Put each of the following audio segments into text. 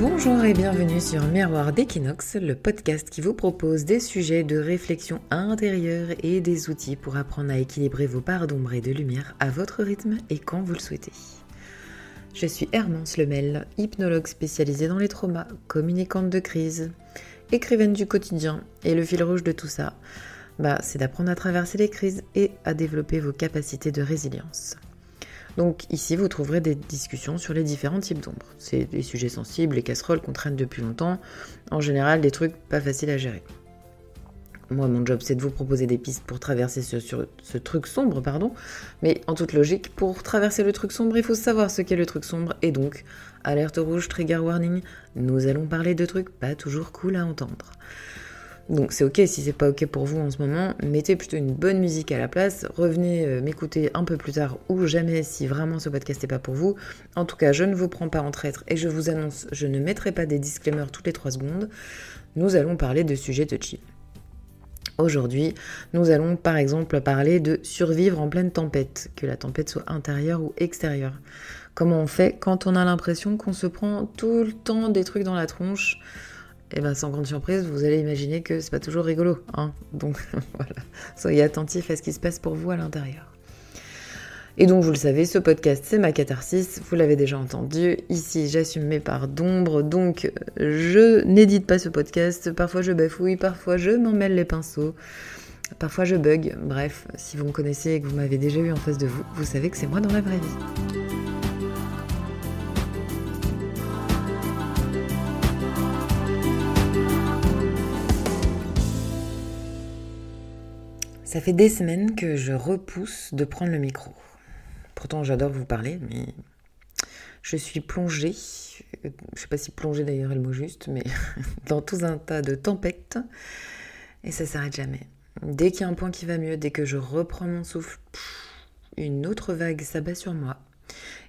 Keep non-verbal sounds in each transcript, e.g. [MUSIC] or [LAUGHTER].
Bonjour et bienvenue sur Miroir d'Equinox, le podcast qui vous propose des sujets de réflexion intérieure et des outils pour apprendre à équilibrer vos parts d'ombre et de lumière à votre rythme et quand vous le souhaitez. Je suis Hermance Lemel, hypnologue spécialisée dans les traumas, communicante de crise, écrivaine du quotidien et le fil rouge de tout ça, bah, c'est d'apprendre à traverser les crises et à développer vos capacités de résilience. Donc ici, vous trouverez des discussions sur les différents types d'ombre. C'est des sujets sensibles, les casseroles qu'on traîne depuis longtemps, en général des trucs pas faciles à gérer. Moi, mon job, c'est de vous proposer des pistes pour traverser ce, ce, truc sombre, pardon. Mais en toute logique, pour traverser le truc sombre, il faut savoir ce qu'est le truc sombre. Et donc, alerte rouge, trigger warning, nous allons parler de trucs pas toujours cool à entendre. Donc c'est ok si c'est pas ok pour vous en ce moment, mettez plutôt une bonne musique à la place, revenez euh, m'écouter un peu plus tard ou jamais si vraiment ce podcast n'est pas pour vous. En tout cas, je ne vous prends pas en traître et je vous annonce, je ne mettrai pas des disclaimers toutes les 3 secondes. Nous allons parler de sujets touchy. Aujourd'hui, nous allons par exemple parler de survivre en pleine tempête, que la tempête soit intérieure ou extérieure. Comment on fait quand on a l'impression qu'on se prend tout le temps des trucs dans la tronche et eh bien sans grande surprise, vous allez imaginer que c'est pas toujours rigolo. Hein donc [LAUGHS] voilà, soyez attentifs à ce qui se passe pour vous à l'intérieur. Et donc vous le savez, ce podcast c'est ma catharsis, vous l'avez déjà entendu. Ici j'assume mes parts d'ombre, donc je n'édite pas ce podcast. Parfois je bafouille, parfois je m'emmêle les pinceaux, parfois je bug. Bref, si vous me connaissez et que vous m'avez déjà eu en face de vous, vous savez que c'est moi dans la vraie vie. Ça fait des semaines que je repousse de prendre le micro. Pourtant, j'adore vous parler, mais je suis plongée, je sais pas si plongée d'ailleurs est le mot juste, mais [LAUGHS] dans tout un tas de tempêtes, et ça s'arrête jamais. Dès qu'il y a un point qui va mieux, dès que je reprends mon souffle, une autre vague s'abat sur moi,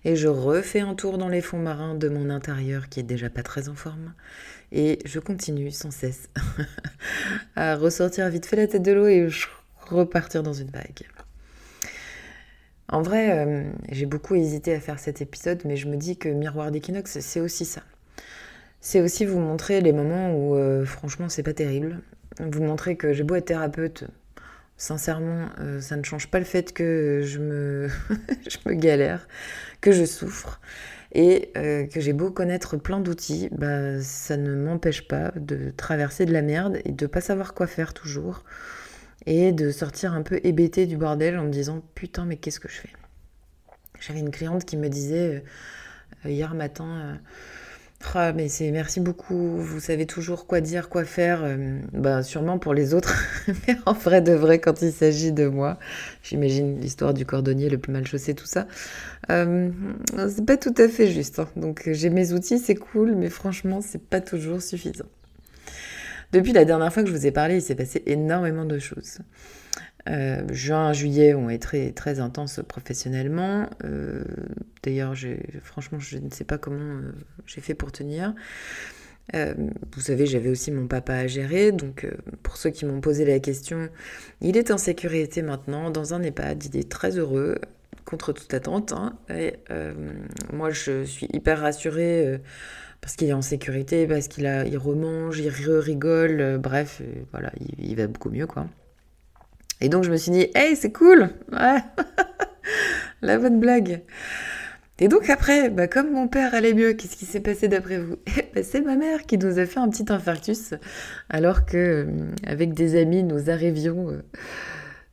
et je refais un tour dans les fonds marins de mon intérieur qui est déjà pas très en forme, et je continue sans cesse [LAUGHS] à ressortir vite fait la tête de l'eau et repartir dans une vague. En vrai, euh, j'ai beaucoup hésité à faire cet épisode, mais je me dis que Miroir d'équinoxe, c'est aussi ça. C'est aussi vous montrer les moments où, euh, franchement, c'est pas terrible. Vous montrer que j'ai beau être thérapeute, sincèrement, euh, ça ne change pas le fait que je me, [LAUGHS] galère, que je souffre, et que j'ai beau connaître plein d'outils, bah, ça ne m'empêche pas de traverser de la merde et de pas savoir quoi faire toujours et de sortir un peu hébété du bordel en me disant putain mais qu'est-ce que je fais? J'avais une cliente qui me disait euh, hier matin euh, ah, mais merci beaucoup, vous savez toujours quoi dire, quoi faire, euh, bah, sûrement pour les autres, [LAUGHS] mais en vrai de vrai quand il s'agit de moi, j'imagine l'histoire du cordonnier le plus mal chaussé, tout ça, c'est pas tout à fait juste. Hein. Donc j'ai mes outils, c'est cool, mais franchement c'est pas toujours suffisant. Depuis la dernière fois que je vous ai parlé, il s'est passé énormément de choses. Euh, juin, juillet ont été très, intenses professionnellement. Euh, d'ailleurs, franchement, je ne sais pas comment euh, j'ai fait pour tenir. vous savez, j'avais aussi mon papa à gérer, donc pour ceux qui m'ont posé la question, il est en sécurité maintenant dans un EHPAD, il est très heureux, contre toute attente. Hein, et moi, je suis hyper rassurée parce qu'il est en sécurité, parce qu'il a, il remange, il rigole, euh, bref, euh, voilà, il, va beaucoup mieux, quoi. Et donc je me suis dit, hey, c'est cool, ouais, [LAUGHS] la bonne blague. Et donc après, bah, comme mon père allait mieux, qu'est-ce qui s'est passé d'après vous? [LAUGHS] Eh ben, C'est ma mère qui nous a fait un petit infarctus, alors que euh, avec des amis, nous arrivions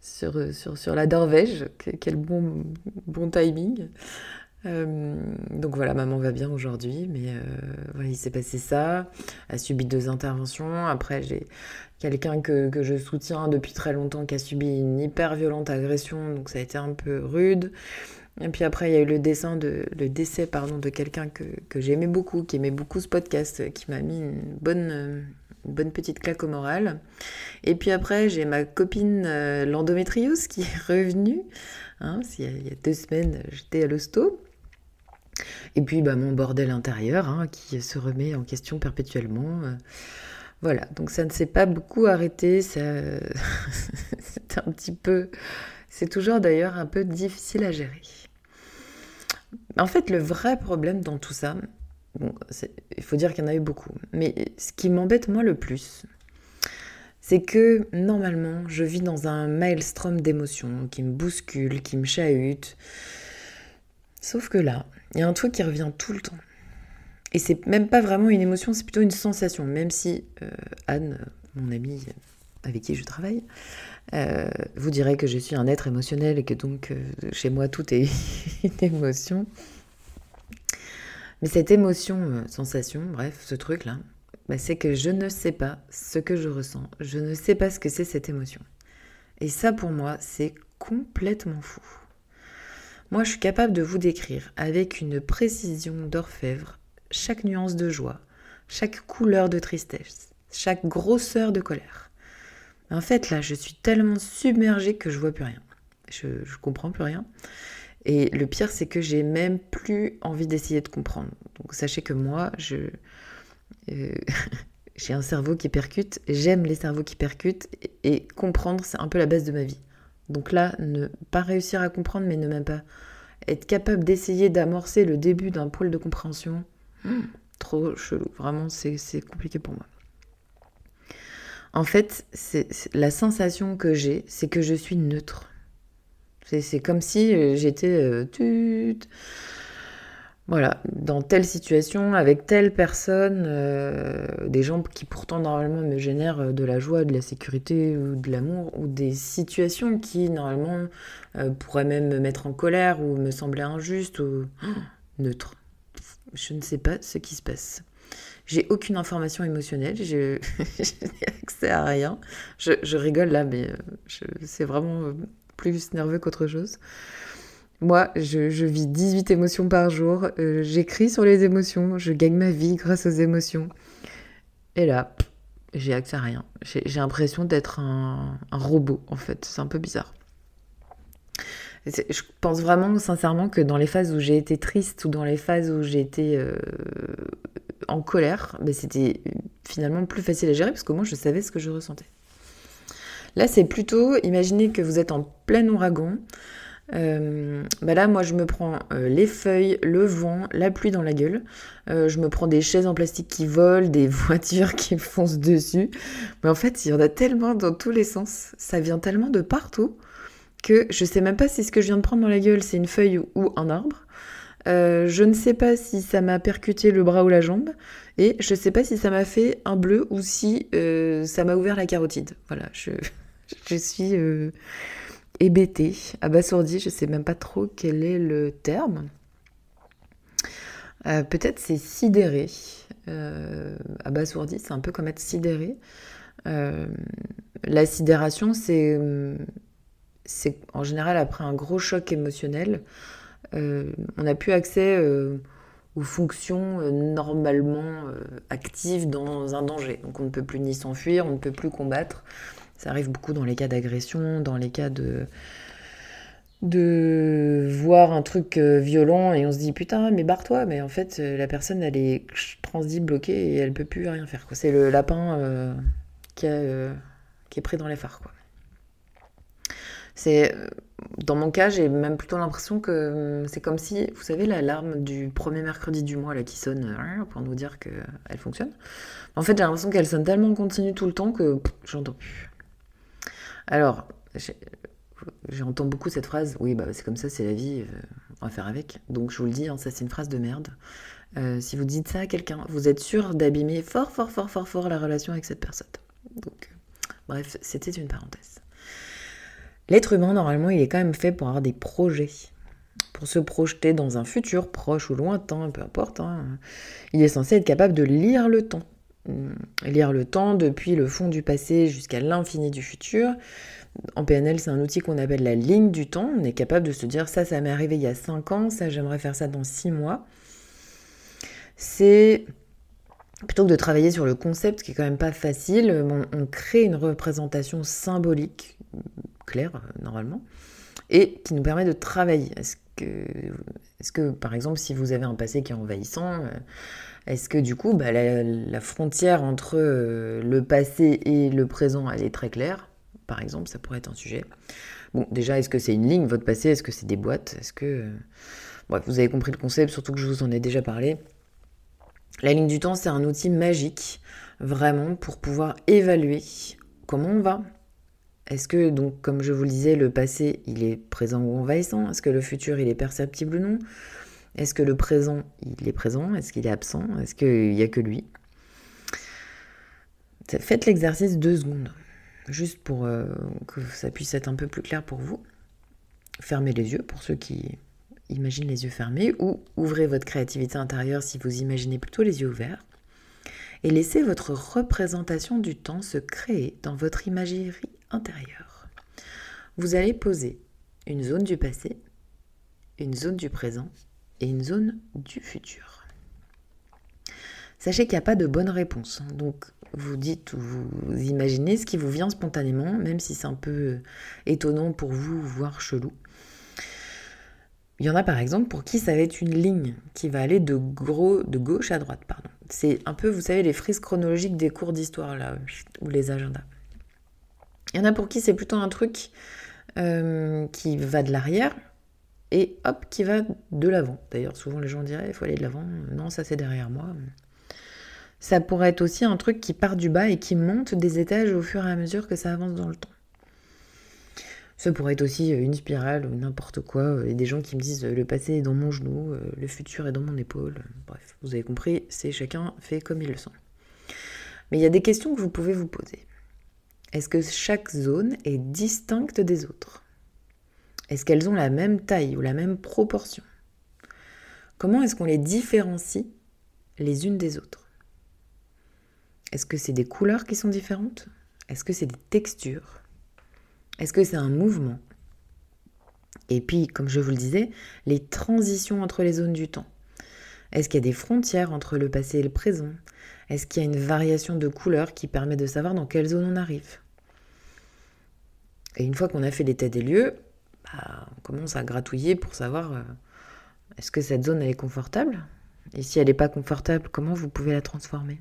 sur, la Norvège. Quel bon timing. Euh, donc voilà, maman va bien aujourd'hui, mais euh, il s'est passé ça. Elle a subi deux interventions. Après, j'ai quelqu'un que, je soutiens depuis très longtemps qui a subi une hyper violente agression, donc ça a été un peu rude. Et puis après, il y a eu le, décès de quelqu'un que, j'aimais beaucoup, qui aimait beaucoup ce podcast, qui m'a mis une bonne, bonne petite claque au moral. Et puis après, j'ai ma copine euh, l'endométriose qui est revenue. Hein, il, y a, il y a deux semaines, j'étais à l'hosto. Et puis bah, mon bordel intérieur hein, qui se remet en question perpétuellement. Euh. voilà, donc ça ne s'est pas beaucoup arrêté. [LAUGHS] C'est un petit peu. C'est toujours d'ailleurs un peu difficile à gérer. En fait, le vrai problème dans tout ça, bon, il faut dire qu'il y en a eu beaucoup. Mais ce qui m'embête moi le plus, c'est que normalement, je vis dans un maelstrom d'émotions qui me bouscule, qui me chahute. Sauf que là, il y a un truc qui revient tout le temps. Et c'est même pas vraiment une émotion, c'est plutôt une sensation. Même si euh, Anne, mon amie avec qui je travaille, euh, vous dirait que je suis un être émotionnel et que donc euh, chez moi tout est [LAUGHS] une émotion. Mais cette émotion, sensation, bref, ce truc-là, bah, c'est que je ne sais pas ce que je ressens. Je ne sais pas ce que c'est cette émotion. Et ça, pour moi, c'est complètement fou. Moi, je suis capable de vous décrire avec une précision d'orfèvre chaque nuance de joie, chaque couleur de tristesse, chaque grosseur de colère. En fait, là, je suis tellement submergée que je vois plus rien. Je, comprends plus rien. Et le pire, c'est que j'ai même plus envie d'essayer de comprendre. Donc, sachez que moi, je, euh, [LAUGHS] j'ai un cerveau qui percute, j'aime les cerveaux qui percutent, et, comprendre, c'est un peu la base de ma vie. Donc là, ne pas réussir à comprendre, mais ne même pas être capable d'essayer d'amorcer le début d'un pôle de compréhension, hmm, trop chelou. Vraiment, c'est compliqué pour moi. En fait, c'est la sensation que j'ai, c'est que je suis neutre. C'est comme si euh, j'étais euh, voilà, dans telle situation, avec telle personne, euh, des gens qui pourtant normalement me génèrent euh, de la joie, de la sécurité ou de l'amour, ou des situations qui normalement euh, pourraient même me mettre en colère ou me sembler injustes ou neutres. Je ne sais pas ce qui se passe. J'ai aucune information émotionnelle, je, [LAUGHS] n'ai accès à rien. Je, rigole là, mais c'est vraiment plus nerveux qu'autre chose. Moi, je, vis 18 émotions par jour, euh, j'écris sur les émotions, je gagne ma vie grâce aux émotions. Et là, j'ai accès à rien. J'ai l'impression d'être un, robot, en fait. C'est un peu bizarre. Je pense vraiment, sincèrement, que dans les phases où j'ai été triste ou dans les phases où j'ai été euh, en colère, ben, c'était finalement plus facile à gérer parce que moi, je savais ce que je ressentais. Là, c'est plutôt, imaginez que vous êtes en plein ouragan, euh, bah là, moi, je me prends euh, les feuilles, le vent, la pluie dans la gueule. Euh, je me prends des chaises en plastique qui volent, des [LAUGHS] voitures qui foncent dessus. Mais en fait, il y en a tellement dans tous les sens. Ça vient tellement de partout que je sais même pas si ce que je viens de prendre dans la gueule, c'est une feuille ou un arbre. je ne sais pas si ça m'a percuté le bras ou la jambe. Et je ne sais pas si ça m'a fait un bleu ou si ça m'a ouvert la carotide. Voilà, je [LAUGHS] suis hébété, abasourdi, je sais même pas trop quel est le terme. Euh, peut-être c'est sidéré. Euh, abasourdi, c'est un peu comme être sidéré. Euh, la sidération, c'est, c'est en général après un gros choc émotionnel. on n'a plus accès aux fonctions normalement actives dans un danger. Donc on ne peut plus ni s'enfuir, on ne peut plus combattre. Ça arrive beaucoup dans les cas d'agression, dans les cas de voir un truc euh, violent et on se dit putain mais barre-toi. Mais en fait euh, la personne elle est transit bloquée et elle peut plus rien faire c'est le lapin euh, qui, est pris dans les phares quoi. C'est dans mon cas j'ai même plutôt l'impression que c'est comme si vous savez l'alarme du premier mercredi du mois qui sonne pour nous dire que elle fonctionne. En fait j'ai l'impression qu'elle sonne tellement continue tout le temps que j'entends plus alors, j'entends beaucoup cette phrase, oui, bah, c'est comme ça, c'est la vie, euh, on va faire avec. Donc je vous le dis, hein, ça c'est une phrase de merde. Euh, si vous dites ça à quelqu'un, vous êtes sûr d'abîmer fort, fort, fort, fort, fort la relation avec cette personne. Donc, bref, c'était une parenthèse. L'être humain, normalement, il est quand même fait pour avoir des projets, pour se projeter dans un futur proche ou lointain, peu importe. Hein. Il est censé être capable de lire le temps. Euh, lire le temps depuis le fond du passé jusqu'à l'infini du futur. En PNL, c'est un outil qu'on appelle la ligne du temps. On est capable de se dire ça, ça m'est arrivé il y a 5 ans, ça, j'aimerais faire ça dans 6 mois. C'est plutôt que de travailler sur le concept, qui est quand même pas facile, on, crée une représentation symbolique, claire normalement, et qui nous permet de travailler. Est-ce que, est que, par exemple, si vous avez un passé qui est envahissant, euh, est-ce que du coup, bah, la, frontière entre euh, le passé et le présent, elle est très claire? Par exemple, ça pourrait être un sujet. Bon, déjà, est-ce que c'est une ligne, votre passé? Est-ce que c'est des boîtes? Est-ce que... Bref, vous avez compris le concept, surtout que je vous en ai déjà parlé. La ligne du temps, c'est un outil magique, vraiment, pour pouvoir évaluer comment on va. Est-ce que, donc, comme je vous le disais, le passé, il est présent ou envahissant? Est-ce que le futur, il est perceptible ou non? Est-ce que le présent, il est présent? Est-ce qu'il est absent? Est-ce qu'il n'y a que lui? Faites l'exercice deux secondes, juste pour euh, que ça puisse être un peu plus clair pour vous. Fermez les yeux pour ceux qui imaginent les yeux fermés ou ouvrez votre créativité intérieure si vous imaginez plutôt les yeux ouverts. Et laissez votre représentation du temps se créer dans votre imagerie intérieure. Vous allez poser une zone du passé, une zone du présent et une zone du futur. Sachez qu'il n'y a pas de bonne réponse. Donc vous dites ou vous imaginez ce qui vous vient spontanément, même si c'est un peu étonnant pour vous, voire chelou. Il y en a par exemple pour qui ça va être une ligne qui va aller de, gros, de gauche à droite. pardon. C'est un peu, vous savez, les frises chronologiques des cours d'histoire là, ou les agendas. Il y en a pour qui c'est plutôt un truc euh, qui va de l'arrière et hop, qui va de l'avant. D'ailleurs, souvent les gens diraient, il faut aller de l'avant. Non, ça c'est derrière moi. Ça pourrait être aussi un truc qui part du bas et qui monte des étages au fur et à mesure que ça avance dans le temps. Ça pourrait être aussi euh, une spirale ou n'importe quoi. Y a des gens qui me disent euh, le passé est dans mon genou, euh, le futur est dans mon épaule. Bref, vous avez compris, c'est chacun fait comme il le sent. Mais il y a des questions que vous pouvez vous poser. Est-ce que chaque zone est distincte des autres? Est-ce qu'elles ont la même taille ou la même proportion? Comment est-ce qu'on les différencie les unes des autres? Est-ce que c'est des couleurs qui sont différentes? Est-ce que c'est des textures? Est-ce que c'est un mouvement? Et puis, comme je vous le disais, les transitions entre les zones du temps. Est-ce qu'il y a des frontières entre le passé et le présent? Est-ce qu'il y a une variation de couleur qui permet de savoir dans quelle zone on arrive? Et une fois qu'on a fait l'état des lieux, bah, on commence à gratouiller pour savoir euh, est-ce que cette zone elle est confortable? Et si elle n'est pas confortable, comment vous pouvez la transformer?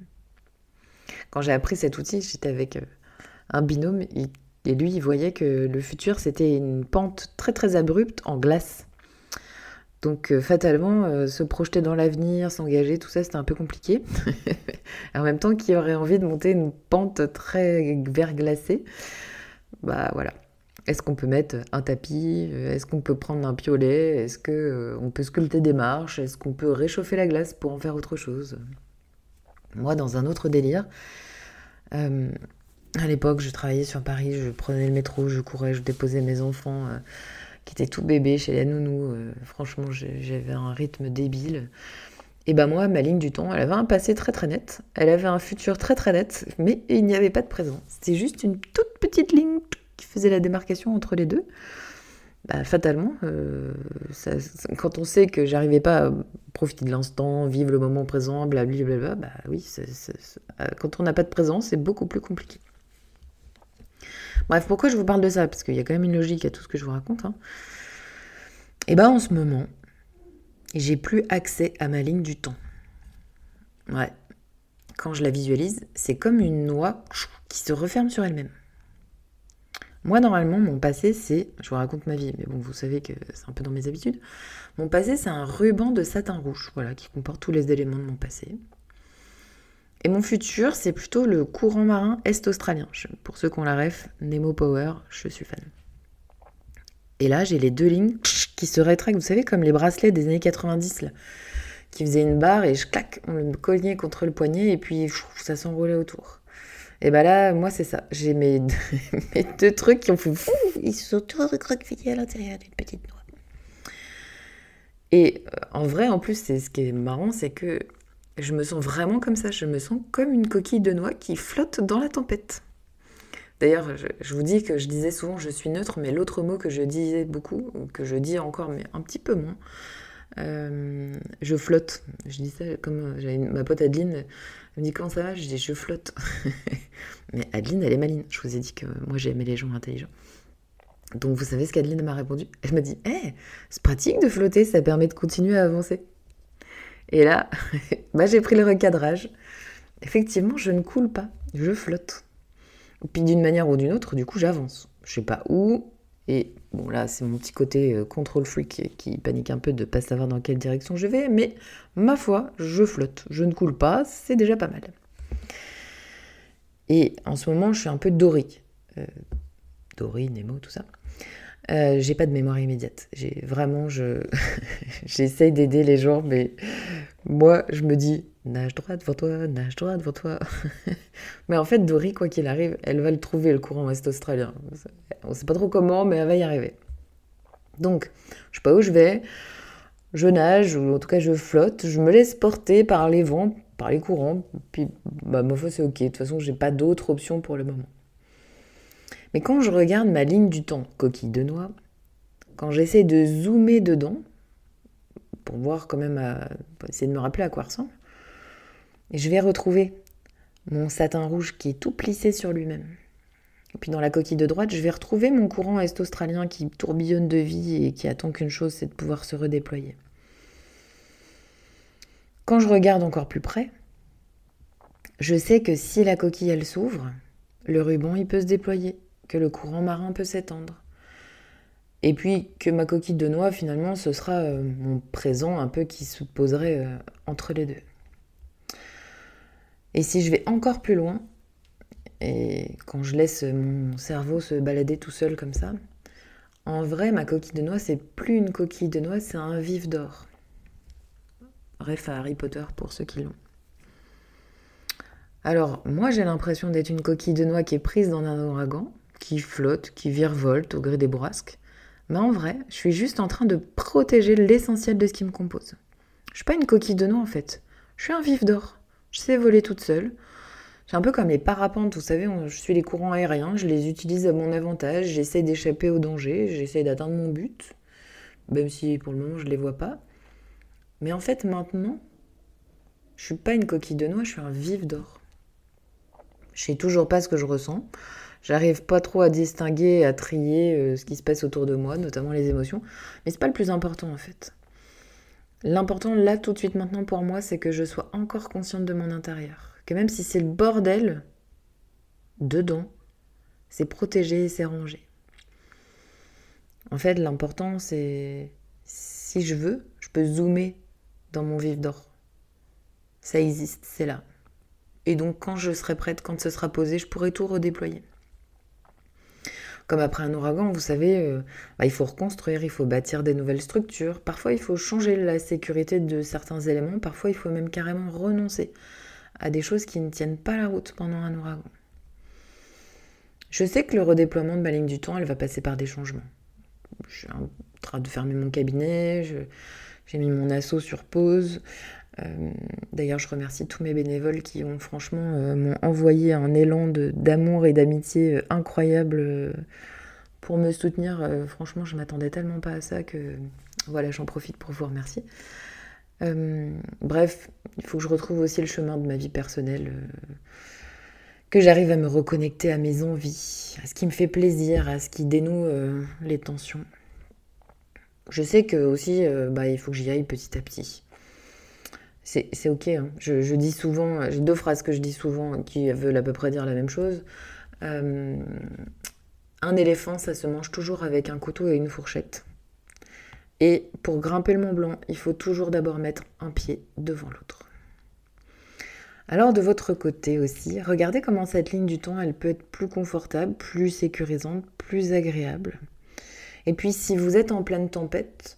Quand j'ai appris cet outil, j'étais avec euh, un binôme, et lui, il voyait que le futur, c'était une pente très très abrupte en glace. Donc euh, fatalement, se projeter dans l'avenir, s'engager, tout ça, c'était un peu compliqué. [LAUGHS] en même temps, qui aurait envie de monter une pente très verglacée? Bah voilà. Est-ce qu'on peut mettre un tapis? Est-ce qu'on peut prendre un piolet? Est-ce qu'on euh, peut sculpter des marches? Est-ce qu'on peut réchauffer la glace pour en faire autre chose? Moi, dans un autre délire, à l'époque, je travaillais sur Paris, je prenais le métro, je courais, je déposais mes enfants euh, qui étaient tout bébés chez les nounous. Euh, franchement, j'avais un rythme débile. Et ben moi, ma ligne du temps, elle avait un passé très très net, elle avait un futur très très net, mais il n'y avait pas de présent. C'était juste une toute petite ligne qui faisait la démarcation entre les deux. Bah, fatalement, euh, quand on sait que j'arrivais pas à profiter de l'instant, vivre le moment présent, blablabla, bah oui, quand on n'a pas de présent, c'est beaucoup plus compliqué. Bref, pourquoi je vous parle de ça? Parce qu'il y a quand même une logique à tout ce que je vous raconte. Hein. Et eh bien en ce moment, j'ai plus accès à ma ligne du temps. Ouais. Quand je la visualise, c'est comme une noix qui se referme sur elle-même. Moi, normalement, mon passé, c'est. Je vous raconte ma vie, mais bon, vous savez que c'est un peu dans mes habitudes. Mon passé, c'est un ruban de satin rouge, voilà, qui comporte tous les éléments de mon passé. Et mon futur, c'est plutôt le courant marin est-australien. Pour ceux qui ont la ref, Nemo Power, je suis fan. Et là, j'ai les deux lignes qui se rétractent, vous savez, comme les bracelets des années 90, là, qui faisaient une barre et je claque, on me cognait contre le poignet et puis ça s'enroulait autour. Et bah là, moi, c'est ça. J'ai mes, deux [LAUGHS] trucs qui ont fait fou, ils se sont tous recroquevillés à l'intérieur d'une petite noix. Et euh, en vrai, en plus, c'est ce qui est marrant, c'est que je me sens vraiment comme ça, je me sens comme une coquille de noix qui flotte dans la tempête. D'ailleurs, je, vous dis que je disais souvent je suis neutre, mais l'autre mot que je disais beaucoup, que je dis encore, mais un petit peu moins, euh, je flotte. Je dis ça comme j'avais ma pote Adeline, elle me dit comment ça va? Je dis je flotte. [LAUGHS] mais Adeline, elle est maline. Je vous ai dit que moi j'aimais les gens intelligents. Donc vous savez ce qu'Adeline m'a répondu? Elle m'a dit Eh, c'est pratique de flotter, ça permet de continuer à avancer. Et là, [LAUGHS] bah, j'ai pris le recadrage. Effectivement, je ne coule pas, je flotte. Puis d'une manière ou d'une autre, du coup, j'avance. Je sais pas où, Et bon, là, c'est mon petit côté euh, contrôle freak qui panique un peu de ne pas savoir dans quelle direction je vais, mais ma foi, je flotte, je ne coule pas, c'est déjà pas mal. Et en ce moment, je suis un peu Dory. Euh, Dory, Nemo, tout ça. Euh, j'ai pas de mémoire immédiate. J'ai vraiment, je, [LAUGHS] j'essaye d'aider les gens, mais moi, je me dis, nage droit devant toi, nage droit devant toi. [LAUGHS] mais en fait, Dory, quoi qu'il arrive, elle va le trouver, le courant ouest australien. On sait pas trop comment, mais elle va y arriver. Donc, je sais pas où je vais. Je nage, ou en tout cas, je flotte. Je me laisse porter par les vents, par les courants. Puis, bah, ma foi, c'est ok. De toute façon, j'ai pas d'autre option pour le moment. Mais quand je regarde ma ligne du temps, coquille de noix, quand j'essaie de zoomer dedans, pour voir quand même, euh, pour essayer de me rappeler à quoi ressemble, je vais retrouver mon satin rouge qui est tout plissé sur lui-même. Et puis dans la coquille de droite, je vais retrouver mon courant est-australien qui tourbillonne de vie et qui attend qu'une chose, c'est de pouvoir se redéployer. Quand je regarde encore plus près, je sais que si la coquille elle s'ouvre, le ruban il peut se déployer que le courant marin peut s'étendre. Et puis que ma coquille de noix, finalement, ce sera euh, mon présent un peu qui se poserait euh, entre les deux. Et si je vais encore plus loin, et quand je laisse mon cerveau se balader tout seul comme ça, en vrai, ma coquille de noix, c'est plus une coquille de noix, c'est un vif d'or. Bref, à Harry Potter pour ceux qui l'ont. Alors, moi, j'ai l'impression d'être une coquille de noix qui est prise dans un ouragan, qui flotte, qui virevolte au gré des bourrasques. Mais en vrai, je suis juste en train de protéger l'essentiel de ce qui me compose. Je suis pas une coquille de noix en fait. Je suis un vif d'or. Je sais voler toute seule. C'est un peu comme les parapentes, vous savez, je suis les courants aériens, je les utilise à mon avantage, j'essaie d'échapper au danger, j'essaie d'atteindre mon but, même si pour le moment je ne les vois pas. Mais en fait, maintenant, je suis pas une coquille de noix, je suis un vif d'or. Je sais toujours pas ce que je ressens. J'arrive pas trop à distinguer, à trier euh, ce qui se passe autour de moi, notamment les émotions. Mais c'est pas le plus important en fait. L'important là, tout de suite maintenant pour moi, c'est que je sois encore consciente de mon intérieur. Que même si c'est le bordel, dedans, c'est protégé et c'est rangé. En fait, l'important, c'est si je veux, je peux zoomer dans mon vif d'or. Ça existe, c'est là. Et donc, quand je serai prête, quand ce sera posé, je pourrai tout redéployer. Comme après un ouragan, vous savez, euh, bah, il faut reconstruire, il faut bâtir des nouvelles structures. Parfois, il faut changer la sécurité de certains éléments. Parfois, il faut même carrément renoncer à des choses qui ne tiennent pas la route pendant un ouragan. Je sais que le redéploiement de ma ligne du temps, elle va passer par des changements. Je suis en train de fermer mon cabinet, j'ai mis mon assaut sur pause. Euh, d'ailleurs, je remercie tous mes bénévoles qui ont franchement euh, m'ont envoyé un élan d'amour et d'amitié euh, incroyable pour me soutenir. franchement, je m'attendais tellement pas à ça que voilà, j'en profite pour vous remercier. bref, il faut que je retrouve aussi le chemin de ma vie personnelle, que j'arrive à me reconnecter à mes envies, à ce qui me fait plaisir, à ce qui dénoue les tensions. Je sais que aussi, bah, il faut que j'y aille petit à petit c'est ok. Hein. Je, dis souvent, j'ai deux phrases que je dis souvent qui veulent à peu près dire la même chose. Euh, un éléphant, ça se mange toujours avec un couteau et une fourchette. Et pour grimper le Mont Blanc, il faut toujours d'abord mettre un pied devant l'autre. Alors de votre côté aussi, regardez comment cette ligne du temps, elle peut être plus confortable, plus sécurisante, plus agréable. Et puis si vous êtes en pleine tempête,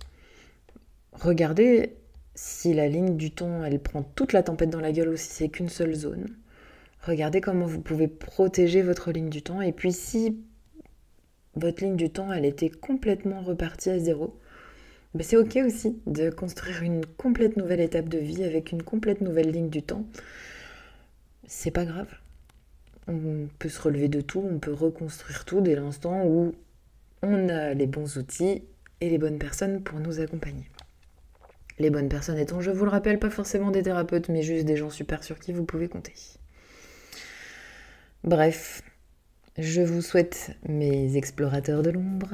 regardez si la ligne du temps, elle prend toute la tempête dans la gueule ou si c'est qu'une seule zone. Regardez comment vous pouvez protéger votre ligne du temps. Et puis si votre ligne du temps, elle était complètement repartie à zéro, ben c'est ok aussi de construire une complète nouvelle étape de vie avec une complète nouvelle ligne du temps. C'est pas grave. On peut se relever de tout, on peut reconstruire tout dès l'instant où on a les bons outils et les bonnes personnes pour nous accompagner. Les bonnes personnes étant, je vous le rappelle, pas forcément des thérapeutes, mais juste des gens super sur qui vous pouvez compter. Bref, je vous souhaite, mes explorateurs de l'ombre,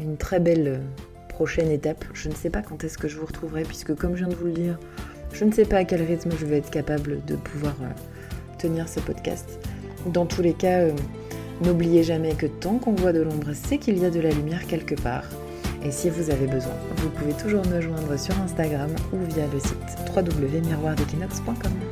une très belle prochaine étape. Je ne sais pas quand est-ce que je vous retrouverai, puisque comme je viens de vous le dire, je ne sais pas à quel rythme je vais être capable de pouvoir euh, tenir ce podcast. Dans tous les cas, euh, N'oubliez jamais que tant qu'on voit de l'ombre, c'est qu'il y a de la lumière quelque part. Et si vous avez besoin, vous pouvez toujours me joindre sur Instagram ou via le site www.miroirdéquinoxe.com.